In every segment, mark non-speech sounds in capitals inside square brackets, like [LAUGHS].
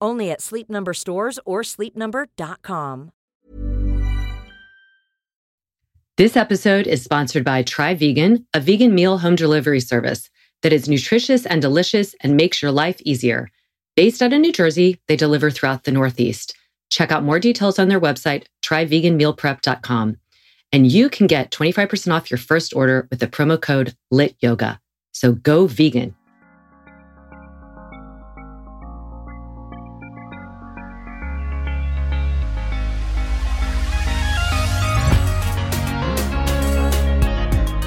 Only at Sleep Number stores or sleepnumber.com. This episode is sponsored by Try Vegan, a vegan meal home delivery service that is nutritious and delicious and makes your life easier. Based out of New Jersey, they deliver throughout the Northeast. Check out more details on their website, tryveganmealprep.com. And you can get 25% off your first order with the promo code LITYOGA. So go vegan.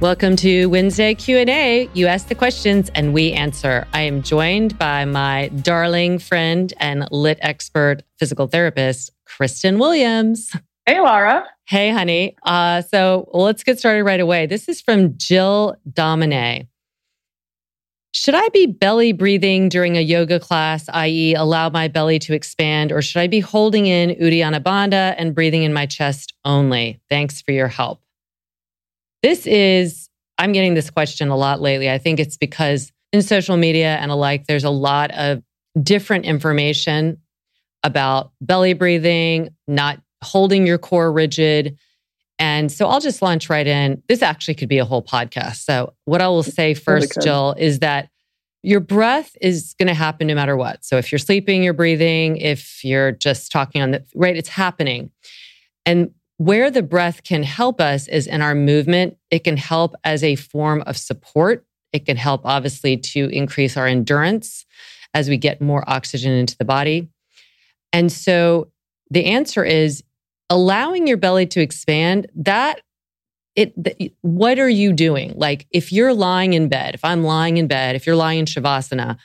Welcome to Wednesday Q&A. You ask the questions and we answer. I am joined by my darling friend and lit expert physical therapist, Kristen Williams. Hey, Laura. Hey, honey. Uh, so let's get started right away. This is from Jill Domine. Should I be belly breathing during a yoga class, i.e., allow my belly to expand, or should I be holding in Uddiyana Bandha and breathing in my chest only? Thanks for your help. This is, I'm getting this question a lot lately. I think it's because in social media and alike, there's a lot of different information about belly breathing, not holding your core rigid. And so I'll just launch right in. This actually could be a whole podcast. So, what I will say first, Jill, is that your breath is going to happen no matter what. So, if you're sleeping, you're breathing. If you're just talking on the right, it's happening. And where the breath can help us is in our movement. It can help as a form of support. It can help, obviously, to increase our endurance as we get more oxygen into the body. And so the answer is allowing your belly to expand. That it, what are you doing? Like if you're lying in bed, if I'm lying in bed, if you're lying in Shavasana,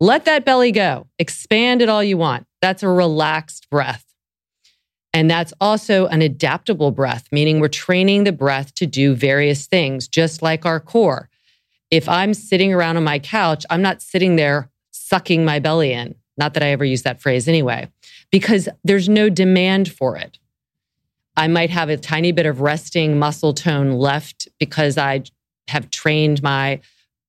let that belly go. Expand it all you want. That's a relaxed breath. And that's also an adaptable breath, meaning we're training the breath to do various things, just like our core. If I'm sitting around on my couch, I'm not sitting there sucking my belly in. Not that I ever use that phrase anyway, because there's no demand for it. I might have a tiny bit of resting muscle tone left because I have trained my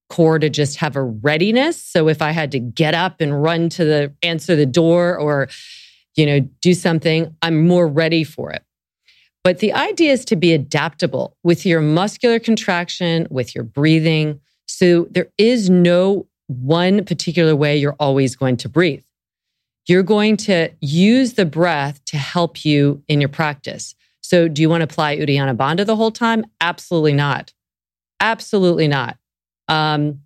core to just have a readiness. So if I had to get up and run to the answer the door or you know, do something, I'm more ready for it. But the idea is to be adaptable with your muscular contraction, with your breathing. So there is no one particular way you're always going to breathe. You're going to use the breath to help you in your practice. So, do you want to apply Uddiyana Bandha the whole time? Absolutely not. Absolutely not. Um,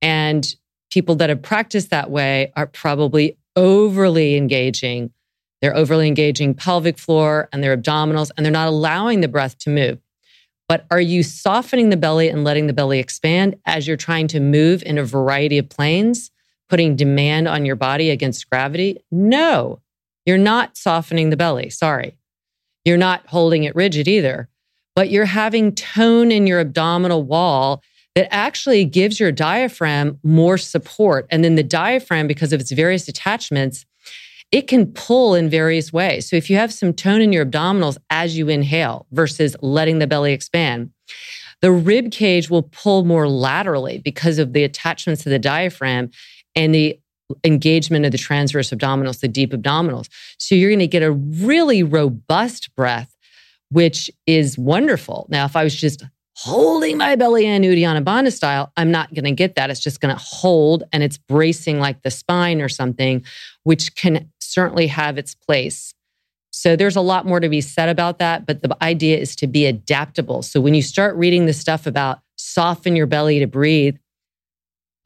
and people that have practiced that way are probably overly engaging they're overly engaging pelvic floor and their abdominals, and they're not allowing the breath to move. But are you softening the belly and letting the belly expand as you're trying to move in a variety of planes, putting demand on your body against gravity? No, you're not softening the belly. Sorry. You're not holding it rigid either, but you're having tone in your abdominal wall that actually gives your diaphragm more support. And then the diaphragm, because of its various attachments, it can pull in various ways. So if you have some tone in your abdominals as you inhale versus letting the belly expand, the rib cage will pull more laterally because of the attachments to the diaphragm and the engagement of the transverse abdominals, the deep abdominals. So you're going to get a really robust breath, which is wonderful. Now, if I was just holding my belly in Uddiyana Bandha style, I'm not going to get that. It's just going to hold and it's bracing like the spine or something, which can certainly have its place. So there's a lot more to be said about that, but the idea is to be adaptable. So when you start reading the stuff about soften your belly to breathe,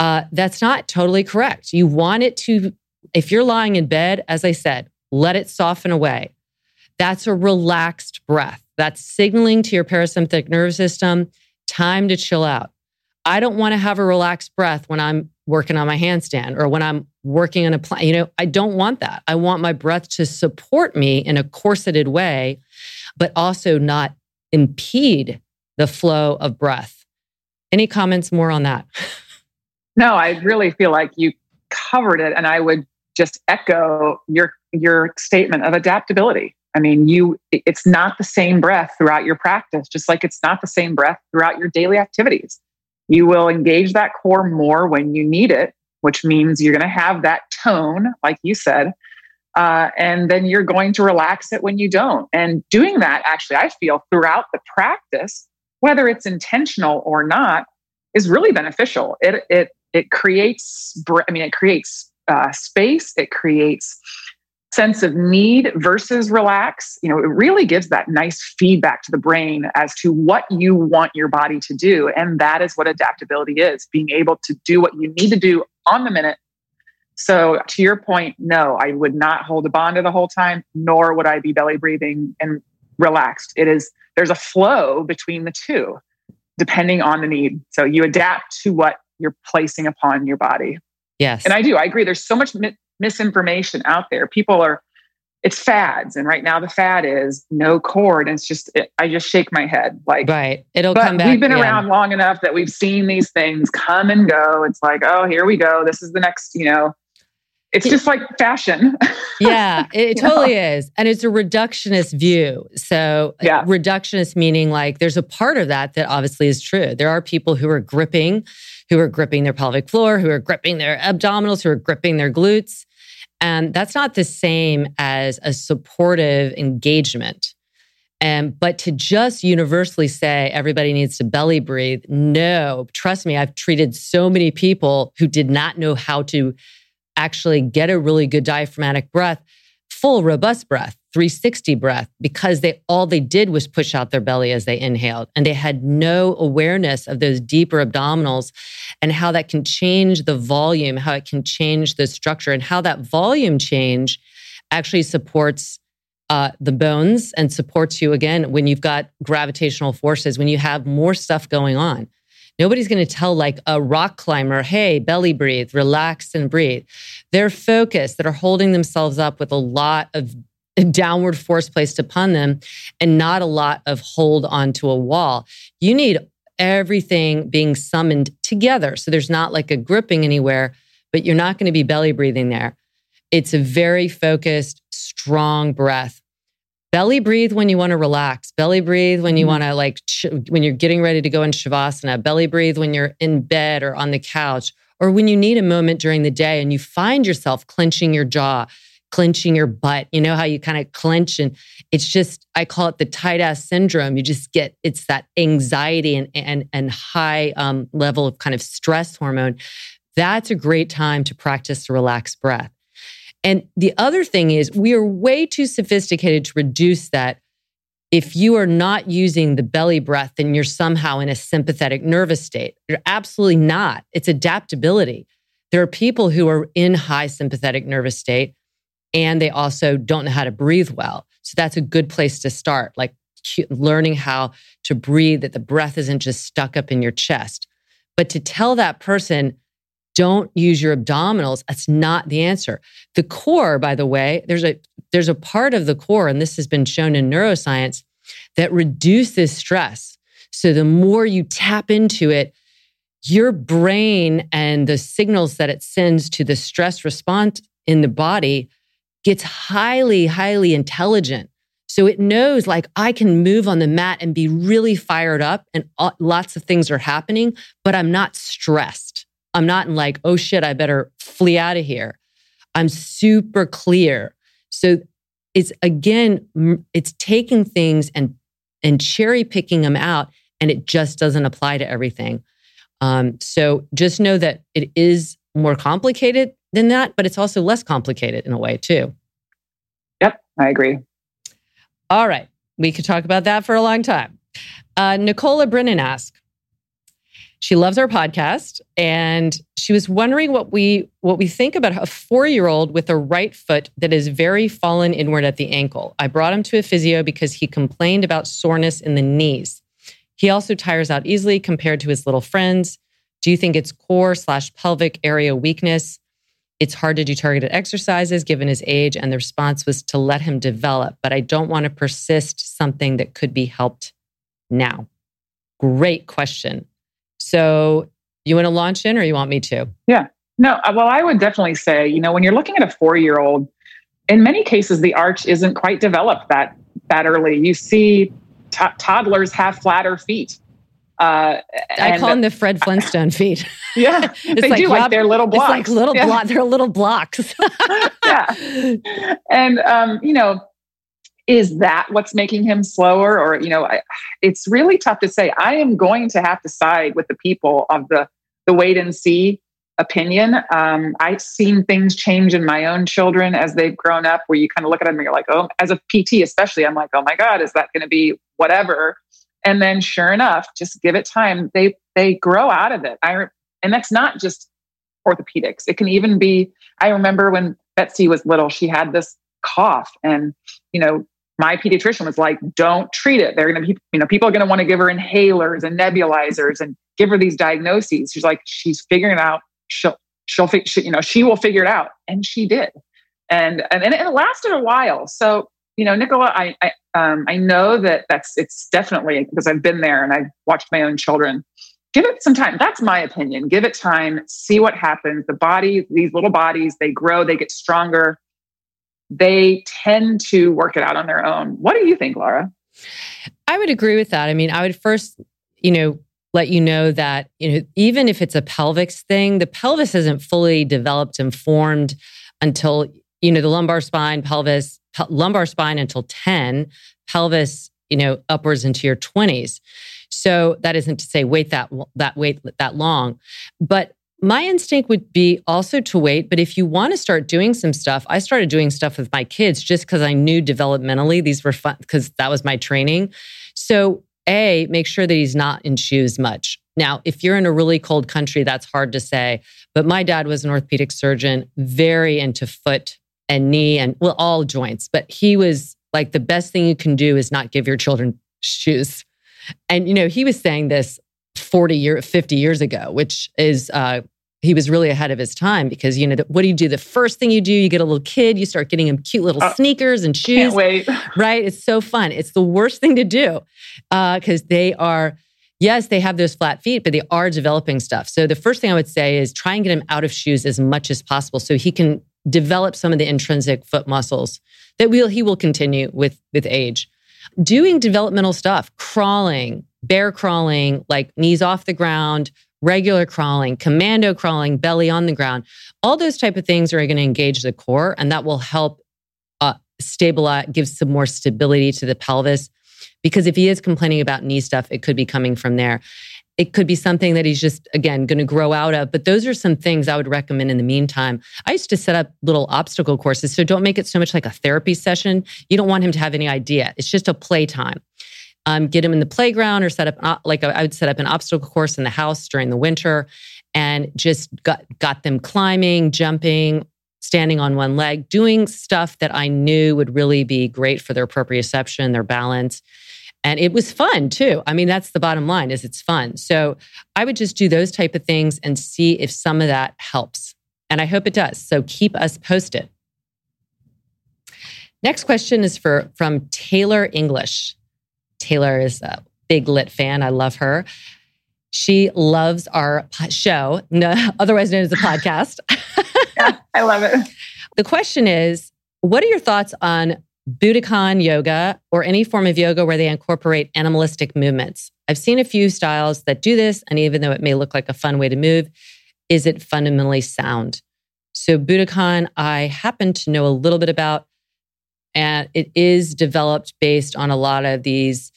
uh, that's not totally correct. You want it to, if you're lying in bed, as I said, let it soften away. That's a relaxed breath. That's signaling to your parasympathetic nervous system, time to chill out. I don't want to have a relaxed breath when I'm working on my handstand or when I'm working on a plan. You know, I don't want that. I want my breath to support me in a corseted way, but also not impede the flow of breath. Any comments more on that? [LAUGHS] No, I really feel like you covered it. And I would just echo your your statement of adaptability. I mean, you it's not the same breath throughout your practice, just like it's not the same breath throughout your daily activities. You will engage that core more when you need it, which means you're going to have that tone, like you said, uh, and then you're going to relax it when you don't. And doing that, actually, I feel throughout the practice, whether it's intentional or not, is really beneficial. It it it creates. I mean, it creates uh, space. It creates sense of need versus relax, you know, it really gives that nice feedback to the brain as to what you want your body to do. And that is what adaptability is being able to do what you need to do on the minute. So, to your point, no, I would not hold a bandha the whole time, nor would I be belly breathing and relaxed. It is, there's a flow between the two depending on the need. So, you adapt to what you're placing upon your body. Yes. And I do. I agree. There's so much misinformation out there. People are, it's fads. And right now the fad is no cord. And it's just, it, I just shake my head. Like, right. It'll come back. We've been yeah. around long enough that we've seen these things come and go. It's like, oh, here we go. This is the next, you know, it's just like fashion. [LAUGHS] yeah, it, totally is. And it's a reductionist view. So, yeah. reductionist meaning like there's a part of that that obviously is true. There are people who are gripping, who are gripping their pelvic floor, who are gripping their abdominals, who are gripping their glutes. And that's not the same as a supportive engagement. And but to just universally say everybody needs to belly breathe, no, trust me, I've treated so many people who did not know how to actually get a really good diaphragmatic breath, full robust breath. 360 breath because they all they did was push out their belly as they inhaled and they had no awareness of those deeper abdominals and how that can change the volume how it can change the structure and how that volume change actually supports uh, the bones and supports you again when you've got gravitational forces when you have more stuff going on Nobody's going to tell like a rock climber, hey, belly breathe, relax and breathe. They're focused, that are holding themselves up with a lot of [LAUGHS] downward force placed upon them and not a lot of hold onto a wall. You need everything being summoned together. So there's not like a gripping anywhere, but you're not going to be belly breathing there. It's a very focused, strong breath. Belly breathe when you want to relax. Belly breathe when you mm-hmm. want to like when you're getting ready to go in shavasana. Belly breathe when you're in bed or on the couch or when you need a moment during the day and you find yourself clenching your jaw clenching your butt. You know how you kind of clench and it's just, I call it the tight ass syndrome. You just get, it's that anxiety and, and, and high um, level of kind of stress hormone. That's a great time to practice the relaxed breath. And the other thing is, we are way too sophisticated to reduce that. If you are not using the belly breath, then you're somehow in a sympathetic nervous state. You're absolutely not. It's adaptability. There are people who are in high sympathetic nervous state and they also don't know how to breathe well. So that's a good place to start, like learning how to breathe, that the breath isn't just stuck up in your chest. But to tell that person, don't use your abdominals, that's not the answer. The core, by the way, there's a there's a part of the core, and this has been shown in neuroscience, that reduces stress. So the more you tap into it, your brain and the signals that it sends to the stress response in the body gets highly, highly intelligent. So it knows like I can move on the mat and be really fired up and lots of things are happening, but I'm not stressed. I'm not in like, oh shit, I better flee out of here. I'm super clear. So it's again, it's taking things and and cherry picking them out, and it just doesn't apply to everything. Um, so just know that it is more complicated than that, but it's also less complicated in a way too. Yep, I agree. All right, we could talk about that for a long time. Uh, Nicola Brennan asked, she loves our podcast and she was wondering what we what we think about a 4-year-old with a right foot that is very fallen inward at the ankle. I brought him to a physio because he complained about soreness in the knees. He also tires out easily compared to his little friends. Do you think it's core slash pelvic area weakness? It's hard to do targeted exercises given his age, and the response was to let him develop, but I don't want to persist something that could be helped now. Great question. So, you want to launch in or you want me to? Yeah. No, uh, well, I would definitely say, you know, when you're looking at a four year old, in many cases, the arch isn't quite developed that, that early. You see toddlers have flatter feet. Uh, I call them the Fred Flintstone feet. [LAUGHS] Yeah, [LAUGHS] they like, do like they're little blocks. It's like little yeah. blocks. They're little blocks. yeah, and um, you know, is that what's making him slower? Or you know I, it's really tough to say. I am going to have to side with the people of the the wait and see opinion. Um, i've seen things change in my own children as they've grown up where you kind of look at them and you're like oh as a pt especially i'm like oh my god is that going to be whatever? And then sure enough just give it time they they grow out of it. I and that's not just orthopedics. It can even be i remember when betsy was little she had this cough and you know my pediatrician was like, don't treat it. They're going to be, you know, people are going to want to give her inhalers and nebulizers and give her these diagnoses. She's like, she's figuring out. She'll, she'll, she, you know, she will figure it out. And she did. And, and, and it lasted a while. So, you know, Nicola, I, I, um, I know that that's, it's definitely because I've been there and I've watched my own children. Give it some time. That's my opinion. Give it time, see what happens. The body, these little bodies, they grow, they get stronger they tend to work it out on their own. What do you think, Laura? I would agree with that. I mean, I would first, you know, let you know that, you know, even if it's a pelvis thing, the pelvis isn't fully developed and formed until, you know, the lumbar spine, pelvis, pe- lumbar spine until 10, pelvis, you know, upwards into your 20s. So that isn't to say wait that that wait that long, but my instinct would be also to wait, but if you want to start doing some stuff, I started doing stuff with my kids just because I knew developmentally these were fun because that was my training. So, A, make sure that he's not in shoes much. Now, if you're in a really cold country, that's hard to say. But my dad was an orthopedic surgeon, very into foot and knee and well, all joints. But he was like, the best thing you can do is not give your children shoes. And, you know, he was saying this 40 year 50 years ago which is uh, he was really ahead of his time because you know what do you do? The first thing you do you get a little kid you start getting him cute little uh, sneakers and shoes can't wait. right? It's so fun. It's the worst thing to do because uh, they are yes they have those flat feet but they are developing stuff. So the first thing i would say is try and get him out of shoes as much as possible so he can develop some of the intrinsic foot muscles that will he will continue with with age. Doing developmental stuff crawling bear crawling, like knees off the ground, regular crawling, commando crawling, belly on the ground. All those type of things are going to engage the core and that will help uh, stabilize, give some more stability to the pelvis. Because if he is complaining about knee stuff, it could be coming from there. It could be something that he's just, again, going to grow out of. But those are some things I would recommend in the meantime. I used to set up little obstacle courses. So don't make it so much like a therapy session. You don't want him to have any idea. It's just a playtime um, get him in the playground or set up like I would set up an obstacle course in the house during the winter and just got got them climbing, jumping, standing on one leg, doing stuff that I knew would really be great for their proprioception, their balance. And it was fun too. I mean, that's the bottom line is it's fun. So I would just do those type of things and see if some of that helps. And I hope it does. So keep us posted. Next question is for from Taylor English. Taylor is a big lit fan. I love her. She loves our show, [LAUGHS] otherwise known as the podcast. [LAUGHS] yeah, I love it. The question is What are your thoughts on Budokon yoga or any form of yoga where they incorporate animalistic movements? I've seen a few styles that do this, and even though it may look like a fun way to move, is it fundamentally sound? So, Budokon, I happen to know a little bit about, and it is developed based on a lot of these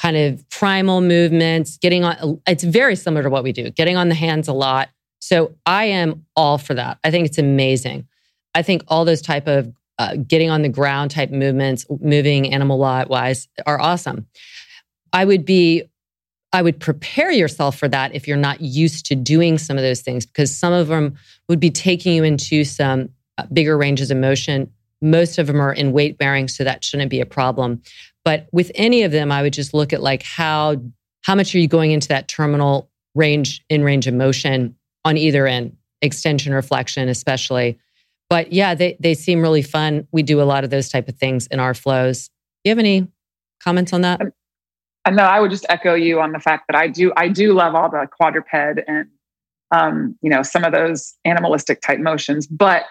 kind of primal movements, getting on, it's very similar to what we do, getting on the hands a lot. So, I am all for that. I think it's amazing. I think all those type of uh, getting on the ground type movements, moving animal lot wise, are awesome. I would be I would prepare yourself for that if you're not used to doing some of those things, because some of them would be taking you into some uh, bigger ranges of motion. Most of them are in weight bearing, so that shouldn't be a problem. But with any of them, I would just look at like how how much are you going into that terminal range in range of motion on either end, extension or flexion, especially. But yeah, they they seem really fun. We do a lot of those type of things in our flows. Do you have any comments on that? And no, I would just echo you on the fact that I do I do love all the quadruped and um, you know some of those animalistic type motions, but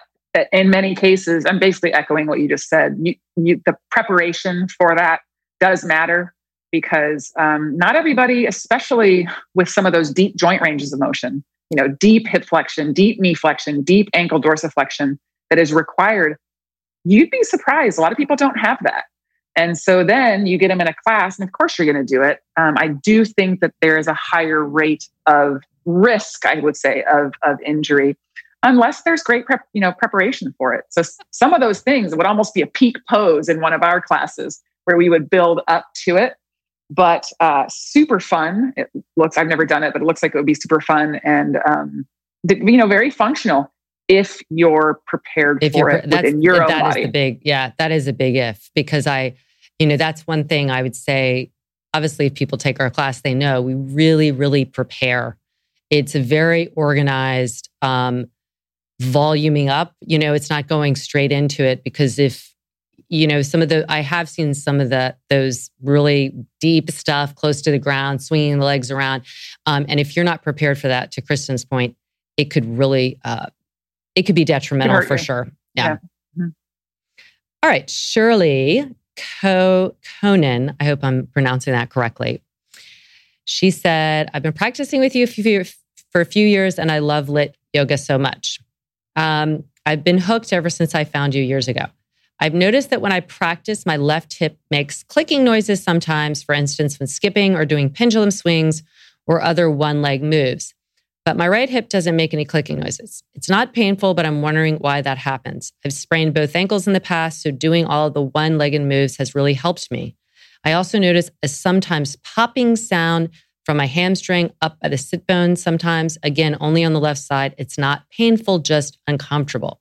in many cases, I'm basically echoing what you just said. You, you, the preparation for that does matter because um, not everybody, especially with some of those deep joint ranges of motion, you know, deep hip flexion, deep knee flexion, deep ankle dorsiflexion that is required. You'd be surprised. A lot of people don't have that. And so then you get them in a class, and of course you're going to do it. Um, I do think that there is a higher rate of risk, I would say, of, of injury, unless there's great prep, you know, preparation for it. So some of those things would almost be a peak pose in one of our classes where we would build up to it. But uh, super fun. It looks. I've never done it, but it looks like it would be super fun and um, you know very functional if you're prepared if for it within your own that body. Is the big, yeah, that is a big if because I, you know, that's one thing I would say. Obviously, if people take our class, they know we really, really prepare. It's a very organized, um, voluming up. You know, it's not going straight into it because if you know some of the i have seen some of the those really deep stuff close to the ground swinging the legs around um, and if you're not prepared for that to kristen's point it could really uh, it could be detrimental for you. sure. Yeah. yeah. Mm-hmm. All right. Shirley Co- Conan, I hope I'm pronouncing that correctly. She said, I've been practicing with you for a few years and I love lit yoga so much. Um, I've been hooked ever since I found you years ago. I've noticed that when I practice, my left hip makes clicking noises sometimes, for instance, when skipping or doing pendulum swings or other one leg moves but my right hip doesn't make any clicking noises. It's not painful, but I'm wondering why that happens. I've sprained both ankles in the past, so doing all the one legged moves has really helped me. I also notice a sometimes popping sound from my hamstring up at the sit bone sometimes. Again, only on the left side. It's not painful, just uncomfortable.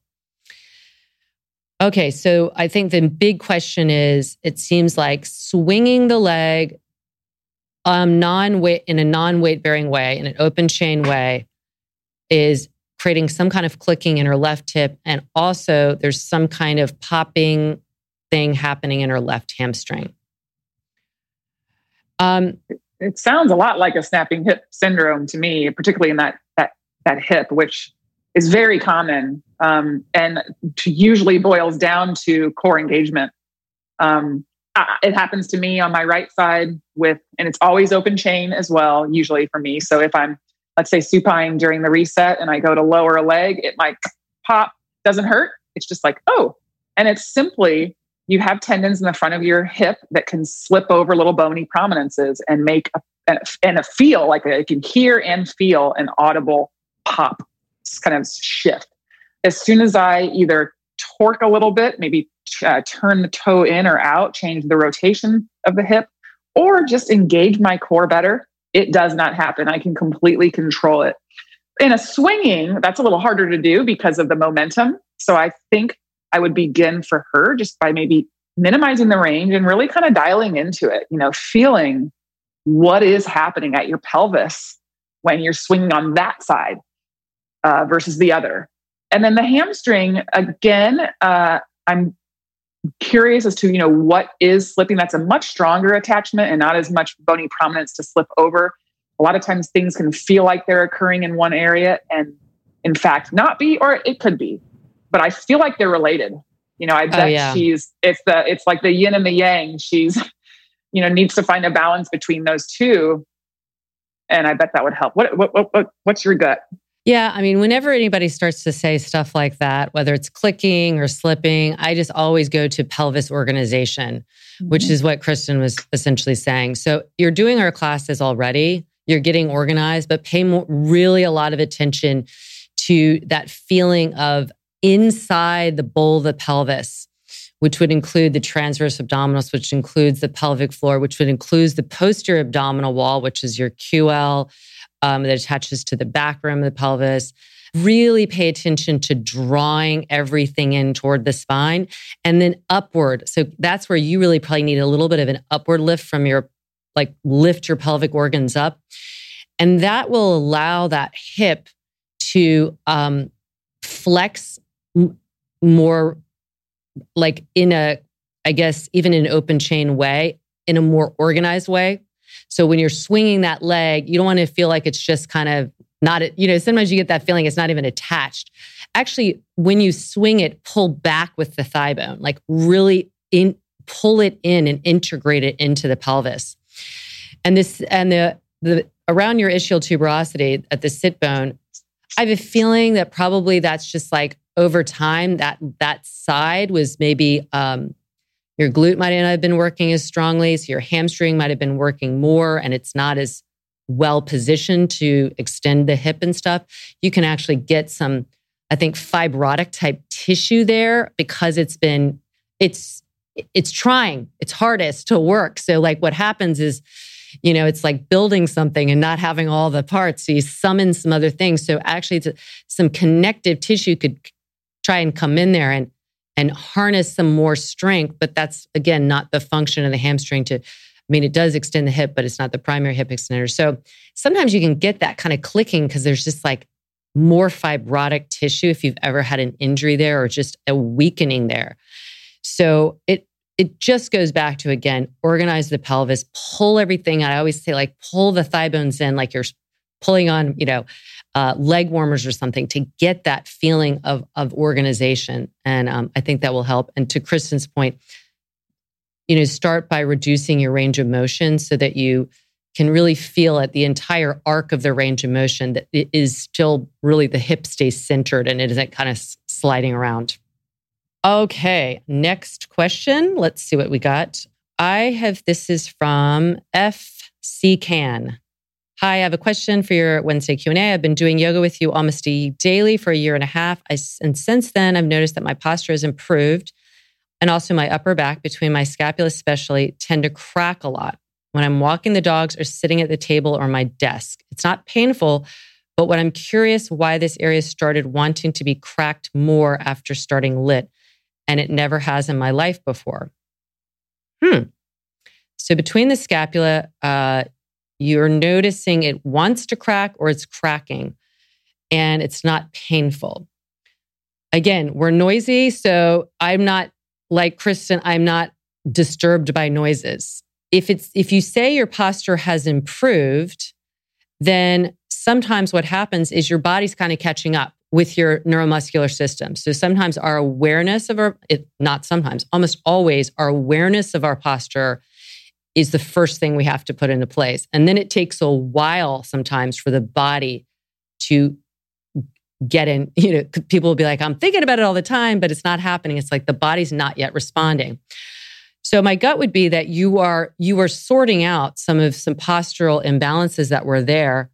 Okay, so I think the big question is it seems like swinging the leg um, non-weight in a non-weight bearing way, in an open chain way, is creating some kind of clicking in her left hip, and also there's some kind of popping thing happening in her left hamstring. Um, it sounds a lot like a snapping hip syndrome to me, particularly in that that that hip, which is very common um, and usually boils down to core engagement. Um, it happens to me on my right side with, and it's always open chain as well, usually for me. So if I'm, let's say, supine during the reset and I go to lower a leg, it might pop, doesn't hurt. It's just like, oh. And it's simply you have tendons in the front of your hip that can slip over little bony prominences and make a, and a feel like a, you can hear and feel an audible pop, kind of shift. As soon as I either torque a little bit, maybe uh, turn the toe in or out, change the rotation of the hip, or just engage my core better, it does not happen. I can completely control it. In a swinging, that's a little harder to do because of the momentum. So I think I would begin for her just by maybe minimizing the range and really kind of dialing into it, you know, feeling what is happening at your pelvis when you're swinging on that side uh, versus the other. And then the hamstring, again, uh, I'm curious as to you know what is slipping. That's a much stronger attachment and not as much bony prominence to slip over. A lot of times things can feel like they're occurring in one area and in fact not be or it could be but i feel like they're related you know i oh, bet oh, yeah. she's it's the it's like the yin and the yang she's [LAUGHS] you know needs to find a balance between those two and i bet that would help what what, what, what what's your gut Yeah, I mean, whenever anybody starts to say stuff like that, whether it's clicking or slipping, I just always go to pelvis organization, mm-hmm. which is what Kristen was essentially saying. So you're doing our classes already, you're getting organized, but pay more, really a lot of attention to that feeling of inside the bowl of the pelvis, which would include the transverse abdominis, which includes the pelvic floor, which would include the posterior abdominal wall, which is your QL um, that attaches to the back rim of the pelvis. Really pay attention to drawing everything in toward the spine and then upward. So that's where you really probably need a little bit of an upward lift from your, like, lift your pelvic organs up. And that will allow that hip to um, flex m- more, like in a, I guess, even in an open chain way, in a more organized way. So when you're swinging that leg, you don't want to feel like it's just kind of not, you know, sometimes you get that feeling it's not even attached. Actually, when you swing it, pull back with the thigh bone, like really in, pull it in and integrate it into the pelvis. And this, and the, the, around your ischial tuberosity at the sit bone, I have a feeling that probably that's just like over time that that side was maybe um, your glute might not have been working as strongly. So your hamstring might have been working more and it's not as well positioned to extend the hip and stuff. You can actually get some, I think, fibrotic type tissue there because it's been, it's, it's trying its hardest to work. So, like, what happens is, you know, it's like building something and not having all the parts. So you summon some other things. So actually, some connective tissue could try and come in there and and harness some more strength. But that's again not the function of the hamstring to. I mean, it does extend the hip, but it's not the primary hip extender. So sometimes you can get that kind of clicking because there's just like more fibrotic tissue if you've ever had an injury there or just a weakening there. So it it just goes back to again, organize the pelvis, pull everything. I always say like pull the thigh bones in like you're pulling on, you know, uh, leg warmers or something to get that feeling of, of organization. And um, I think that will help. And to Kristen's point, you know, start by reducing your range of motion so that you can really feel at the entire arc of the range of motion that it is still really the hip stays centered and it isn't kind of sliding around. Okay, next question. Let's see what we got. I have this is from FC Can. Hi, I have a question for your Wednesday Q&A. I've been doing yoga with you almost daily for a year and a half. I, and since then, I've noticed that my posture has improved and also my upper back between my scapula especially tend to crack a lot when I'm walking the dogs or sitting at the table or my desk. It's not painful, but what I'm curious why this area started wanting to be cracked more after starting lit, and it never has in my life before. Hmm. So between the scapula, uh, you're noticing it wants to crack or it's cracking and it's not painful. Again, we're noisy. So I'm not like Kristen, I'm not disturbed by noises. If it's if you say your posture has improved, then sometimes what happens is your body's kind of catching up with your neuromuscular system. So sometimes our awareness of our it, not sometimes, almost always our awareness of our posture is the first thing we have to put into place. And then it takes a while sometimes for the body to get in. [LAUGHS] You know, people will be like, I'm thinking about it all the time, but it's not happening. It's like the body's not yet responding. So my gut would be that you are you are sorting out some of some postural imbalances that were there.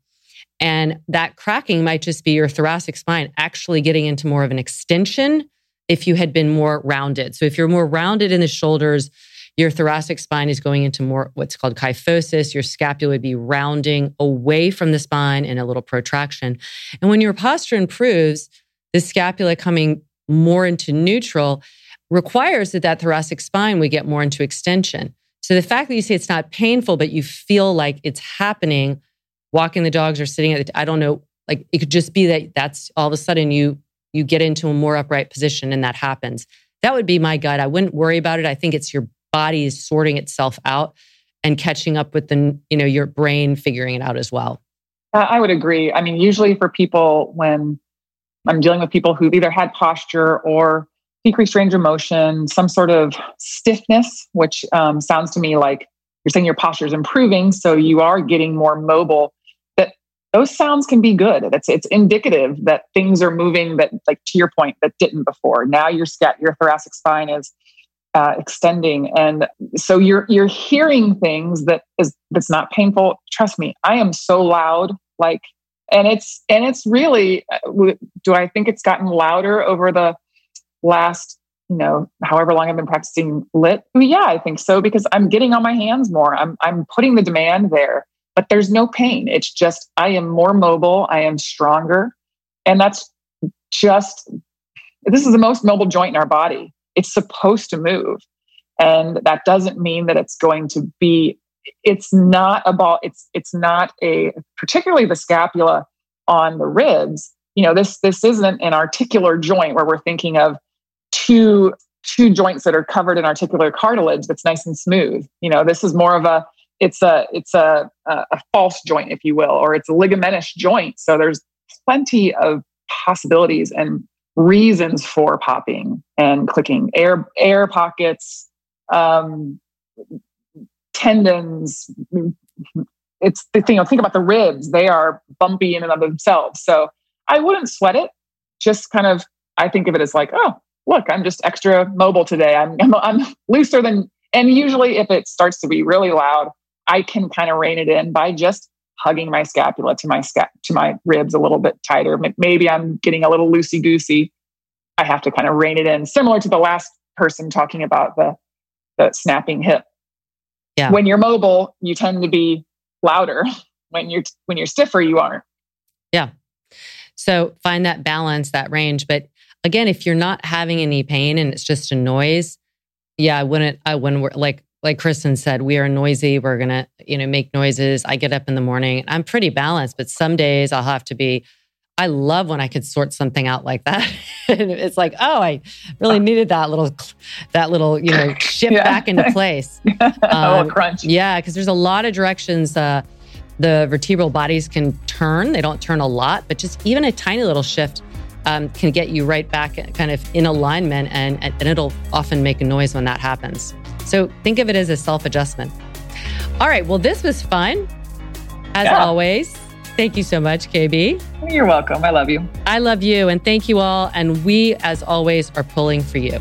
And that cracking might just be your thoracic spine actually getting into more of an extension if you had been more rounded. So if you're more rounded in the shoulders, your thoracic spine is going into more what's called kyphosis. Your scapula would be rounding away from the spine in a little protraction. And when your posture improves, the scapula coming more into neutral requires that that thoracic spine would get more into extension. So the fact that you say it's not painful, but you feel like it's happening, walking the dogs or sitting at the, I don't know, like it could just be that that's all of a sudden you you get into a more upright position and that happens. That would be my gut. I wouldn't worry about it. I think it's your body is sorting itself out and catching up with the you know your brain figuring it out as well i would agree i mean usually for people when i'm dealing with people who've either had posture or decreased range of motion some sort of stiffness which um, sounds to me like you're saying your posture is improving so you are getting more mobile that those sounds can be good. It's it's indicative that things are moving that, like to your point, that didn't before. Now your scat, your thoracic spine is uh, extending, and so you're you're hearing things that is that's not painful. Trust me, I am so loud, like, and it's and it's really. Uh, do I think it's gotten louder over the last you know however long i've been practicing lit yeah i think so because i'm getting on my hands more i'm i'm putting the demand there but there's no pain it's just i am more mobile i am stronger and that's just this is the most mobile joint in our body it's supposed to move and that doesn't mean that it's going to be it's not a ball, it's it's not a particularly the scapula on the ribs you know this this isn't an articular joint where we're thinking of two two joints that are covered in articular cartilage that's nice and smooth. You know, this is more of a it's a it's a a false joint, if you will, or it's a ligamentous joint. So there's plenty of possibilities and reasons for popping and clicking. Air air pockets um, tendons it's the thing you know, think about the ribs. They are bumpy in and of themselves. So i wouldn't sweat it. Just kind of i think of it as like oh look, I'm just extra mobile today. I'm, I'm, I'm looser than, and usually if it starts to be really loud, I can kind of rein it in by just hugging my scapula to my scap to my ribs a little bit tighter. Maybe I'm getting a little loosey goosey. I have to kind of rein it in, similar to the last person talking about the the snapping hip. Yeah. When you're mobile, you tend to be louder. [LAUGHS] When you're when you're stiffer, you aren't. Yeah. So find that balance, that range. But again, if you're not having any pain and it's just a noise, yeah, I wouldn't, I wouldn't like, like Kristen said, we are noisy. We're going to, you know, make noises. I get up in the morning. I'm pretty balanced, but some days I'll have to be, I love when I could sort something out like that. [LAUGHS] and it's like, oh, I really needed that little, that little, you know, shift yeah. back into [LAUGHS] place. [LAUGHS] um, crunch. Yeah, because there's a lot of directions uh, the vertebral bodies can turn. They don't turn a lot, but just even a tiny little shift um, can get you right back kind of in alignment and, and it'll often make a noise when that happens. So think of it as a self adjustment. All right. Well, this was fun. As yeah. always, thank you so much, KB. You're welcome. I love you. I love you. And thank you all. And we, as always, are pulling for you.